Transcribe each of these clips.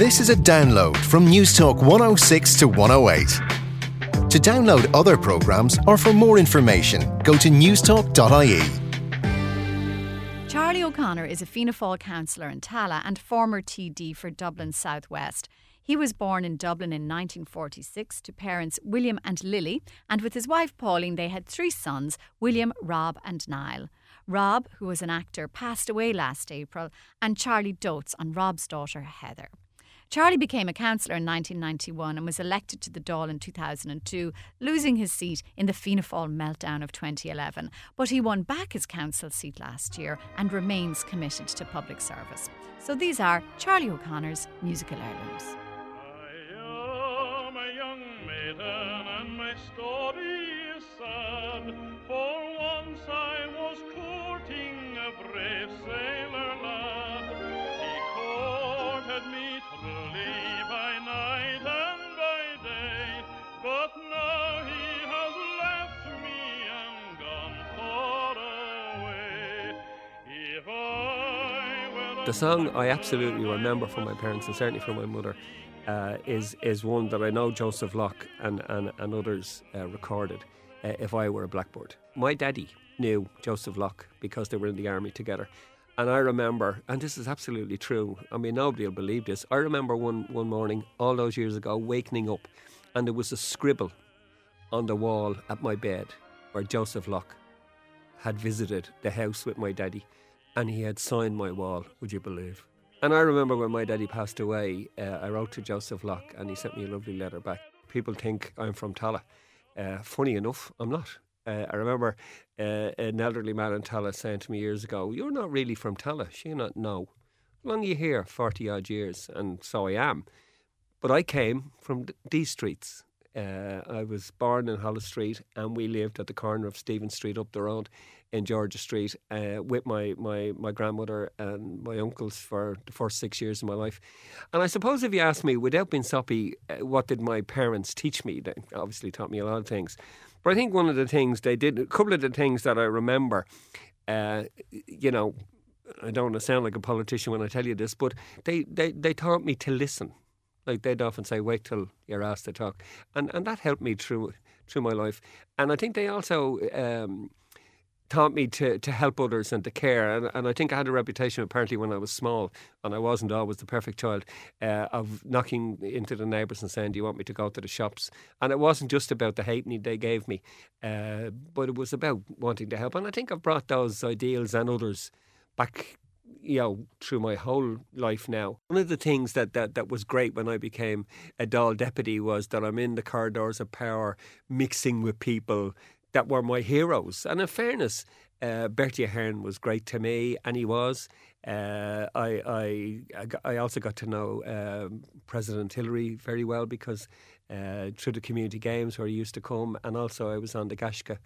This is a download from Newstalk 106 to 108. To download other programmes or for more information, go to newstalk.ie. Charlie O'Connor is a Fianna Fáil councillor in Tallaght and former TD for Dublin South West. He was born in Dublin in 1946 to parents William and Lily, and with his wife Pauline, they had three sons William, Rob, and Niall. Rob, who was an actor, passed away last April, and Charlie dotes on Rob's daughter Heather. Charlie became a councillor in 1991 and was elected to the Dáil in 2002, losing his seat in the Fianna Fáil meltdown of 2011. But he won back his council seat last year and remains committed to public service. So these are Charlie O'Connor's musical heirlooms. The song I absolutely remember from my parents and certainly from my mother uh, is is one that I know Joseph Locke and, and, and others uh, recorded. Uh, if I were a blackbird, my daddy knew Joseph Locke because they were in the army together. And I remember, and this is absolutely true. I mean, nobody will believe this. I remember one one morning, all those years ago, waking up, and there was a scribble on the wall at my bed where Joseph Locke had visited the house with my daddy and he had signed my wall, would you believe? And I remember when my daddy passed away, uh, I wrote to Joseph Locke and he sent me a lovely letter back. People think I'm from Tallaght. Uh, funny enough, I'm not. Uh, I remember uh, an elderly man in Tallaght saying to me years ago, You're not really from Tallaght. She not know. How long are you here? 40 odd years. And so I am. But I came from th- these streets. Uh, I was born in Holles Street and we lived at the corner of Stephen Street up the road in Georgia Street uh, with my, my, my grandmother and my uncles for the first six years of my life. And I suppose if you ask me, without being soppy, uh, what did my parents teach me? They obviously taught me a lot of things. But I think one of the things they did, a couple of the things that I remember, uh, you know, I don't want to sound like a politician when I tell you this, but they, they, they taught me to listen. Like they'd often say, "Wait till you're asked to talk," and and that helped me through through my life. And I think they also um, taught me to, to help others and to care. And, and I think I had a reputation, apparently, when I was small, and I wasn't always the perfect child, uh, of knocking into the neighbours and saying, Do you want me to go to the shops? And it wasn't just about the hate they gave me, uh, but it was about wanting to help. And I think I've brought those ideals and others back you know, through my whole life now. One of the things that, that, that was great when I became a Dáil deputy was that I'm in the corridors of power, mixing with people that were my heroes. And in fairness, uh, Bertie Ahern was great to me, and he was. Uh, I, I I also got to know um, President Hillery very well because uh, through the community games where he used to come, and also I was on the Gaisce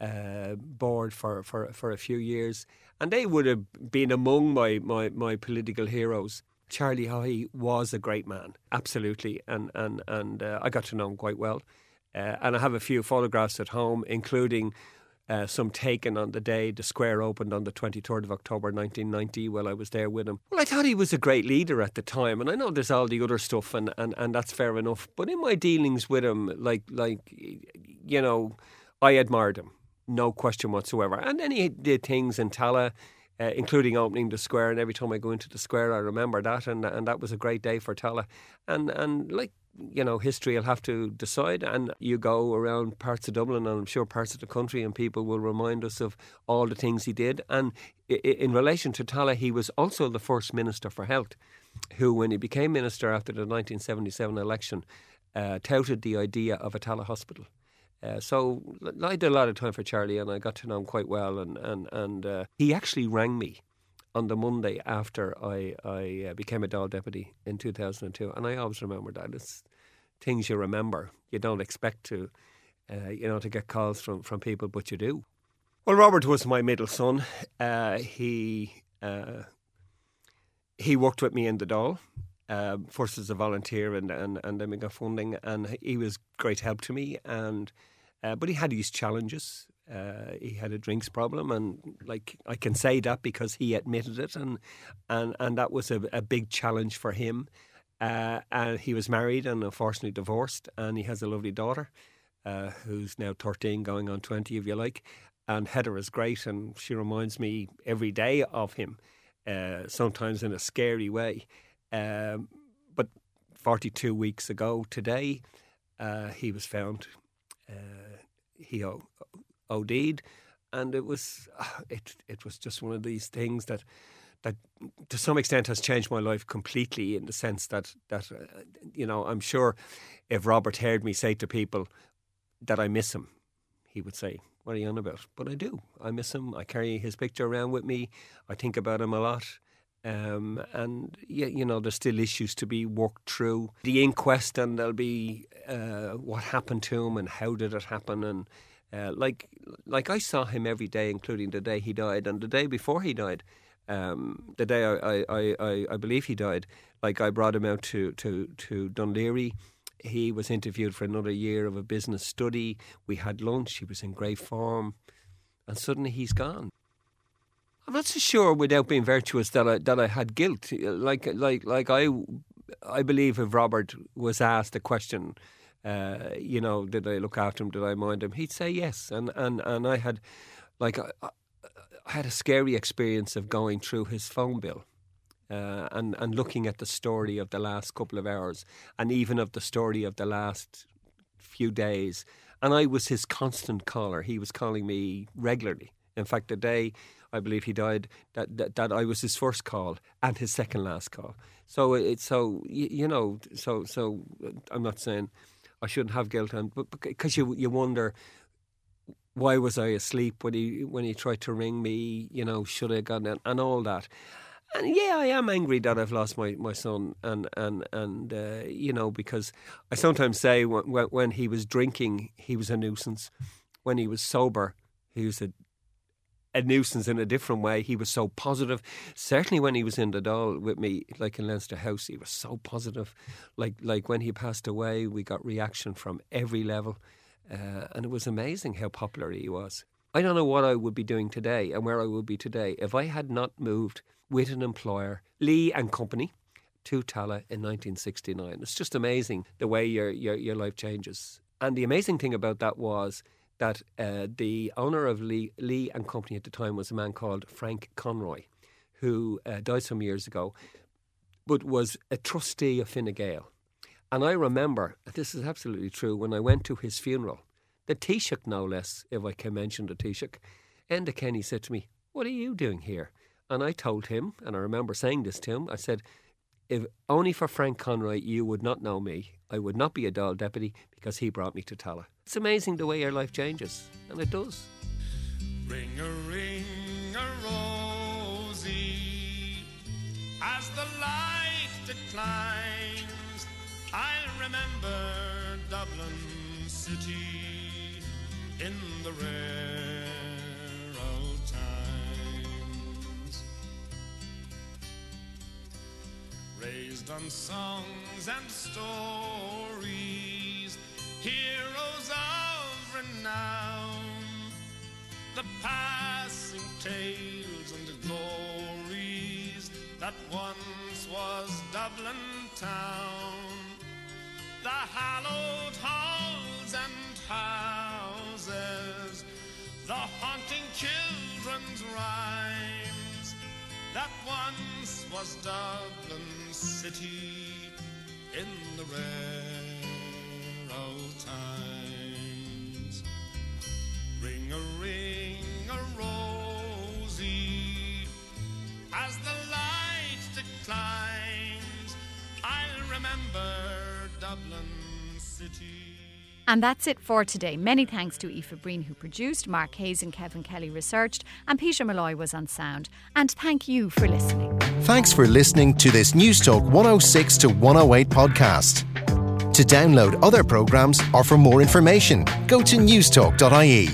uh, board for, for, for a few years, and they would have been among my, my, my political heroes. Charlie Haughey was a great man, absolutely, and and and uh, I got to know him quite well. Uh, and I have a few photographs at home, including uh, some taken on the day the square opened on the 23rd of October 1990 while I was there with him. Well, I thought he was a great leader at the time, and I know there's all the other stuff, and, and, and that's fair enough. But in my dealings with him, like like you know, I admired him, no question whatsoever. And then he did things in Tallaght. Uh, including opening the square, and every time I go into the square, I remember that, and and that was a great day for Tallaght, and and like you know, history will have to decide. And you go around parts of Dublin and I'm sure parts of the country, and people will remind us of all the things he did. And in relation to Tallaght, he was also the first Minister for Health, who, when he became Minister after the 1977 election, uh, touted the idea of a Tallaght hospital. Uh, so I did a lot of time for Charlie, and I got to know him quite well. And and and uh, he actually rang me on the Monday after I I uh, became a Dáil deputy in 2002, and I always remember that. It's things you remember. You don't expect to, uh, you know, to get calls from from people, but you do. Well, Robert was my middle son. Uh, he uh, he worked with me in the Dáil. Uh, as a volunteer and, and, and got funding. And he was great help to me. And uh, but he had his challenges. Uh, he had a drinks problem, and like I can say that because he admitted it, and and and that was a, a big challenge for him. Uh, and he was married and unfortunately divorced, and he has a lovely daughter uh, who's now 13, going on 20, if you like. And Heather is great, and she reminds me every day of him, uh, sometimes in a scary way. Um, but 42 weeks ago today, uh, he was found. Uh, he o- OD'd, and it was it it was just one of these things that that to some extent has changed my life completely in the sense that that uh, you know I'm sure if Robert heard me say to people that I miss him, he would say, "What are you on about?" But I do. I miss him. I carry his picture around with me. I think about him a lot. Um, and yeah, you know, there's still issues to be worked through. The inquest, and there'll be uh, what happened to him and how did it happen, and uh, like like I saw him every day, including the day he died and the day before he died. Um, the day I, I, I, I believe he died, like I brought him out to, to, to Laoghaire. He was interviewed for another year of a business study. We had lunch. He was in great form, and suddenly he's gone. I'm not so sure, without being virtuous, that I that I had guilt. Like like like I I believe if Robert was asked a question, uh, you know, did I look after him? Did I mind him? He'd say yes, and and and I had like I, I had a scary experience of going through his phone bill. Uh, and and looking at the story of the last couple of hours, and even of the story of the last few days, and I was his constant caller. He was calling me regularly. In fact, the day I believe he died, that, that, that I was his first call and his second last call. So it's so you, know, so so I'm not saying I shouldn't have guilt, and but because you you wonder why was I asleep when he when he tried to ring me? You know, should I have gone and, and all that. And yeah, I am angry that I've lost my, my son, and and and uh, you know because I sometimes say when, when he was drinking, he was a nuisance. When he was sober, he was a a nuisance in a different way. He was so positive. Certainly when he was in the Dáil with me, like in Leinster House, he was so positive. Like like when he passed away, we got reaction from every level, uh, and it was amazing how popular he was. I don't know what I would be doing today and where I would be today if I had not moved with an employer, Lee and Company, to Tallaght in 1969. It's just amazing the way your, your, your life changes. And the amazing thing about that was that uh, the owner of Lee, Lee and Company at the time was a man called Frank Conroy, who uh, died some years ago, but was a trustee of Fine Gael. And I remember, this is absolutely true, when I went to his funeral, the Taoiseach, no less, if I can mention the Taoiseach, Enda Kenny said to me, What are you doing here? And I told him, and I remember saying this to him, I said, if only for Frank Conroy you would not know me, I would not be a Dáil deputy because he brought me to Tallaght. It's amazing the way your life changes, and it does. Ring a ring a rosy as the light declines. I remember Dublin city in the rare old times. Raised on songs and stories, heroes of renown, the passing tales and the glories that once was Dublin town. The hallowed halls and houses, the haunting children's rhymes that once was Dublin city in the rare old times. Ring a ring a rosy as the light declines. I'll remember Dublin city. And that's it for today. Many thanks to Aoife Breen, who produced, Mark Hayes and Kevin Kelly researched, and Peter Malloy was on sound. And thank you for listening. Thanks for listening to this Newstalk 106 to 108 podcast. To download other programs or for more information, go to newstalk.ie.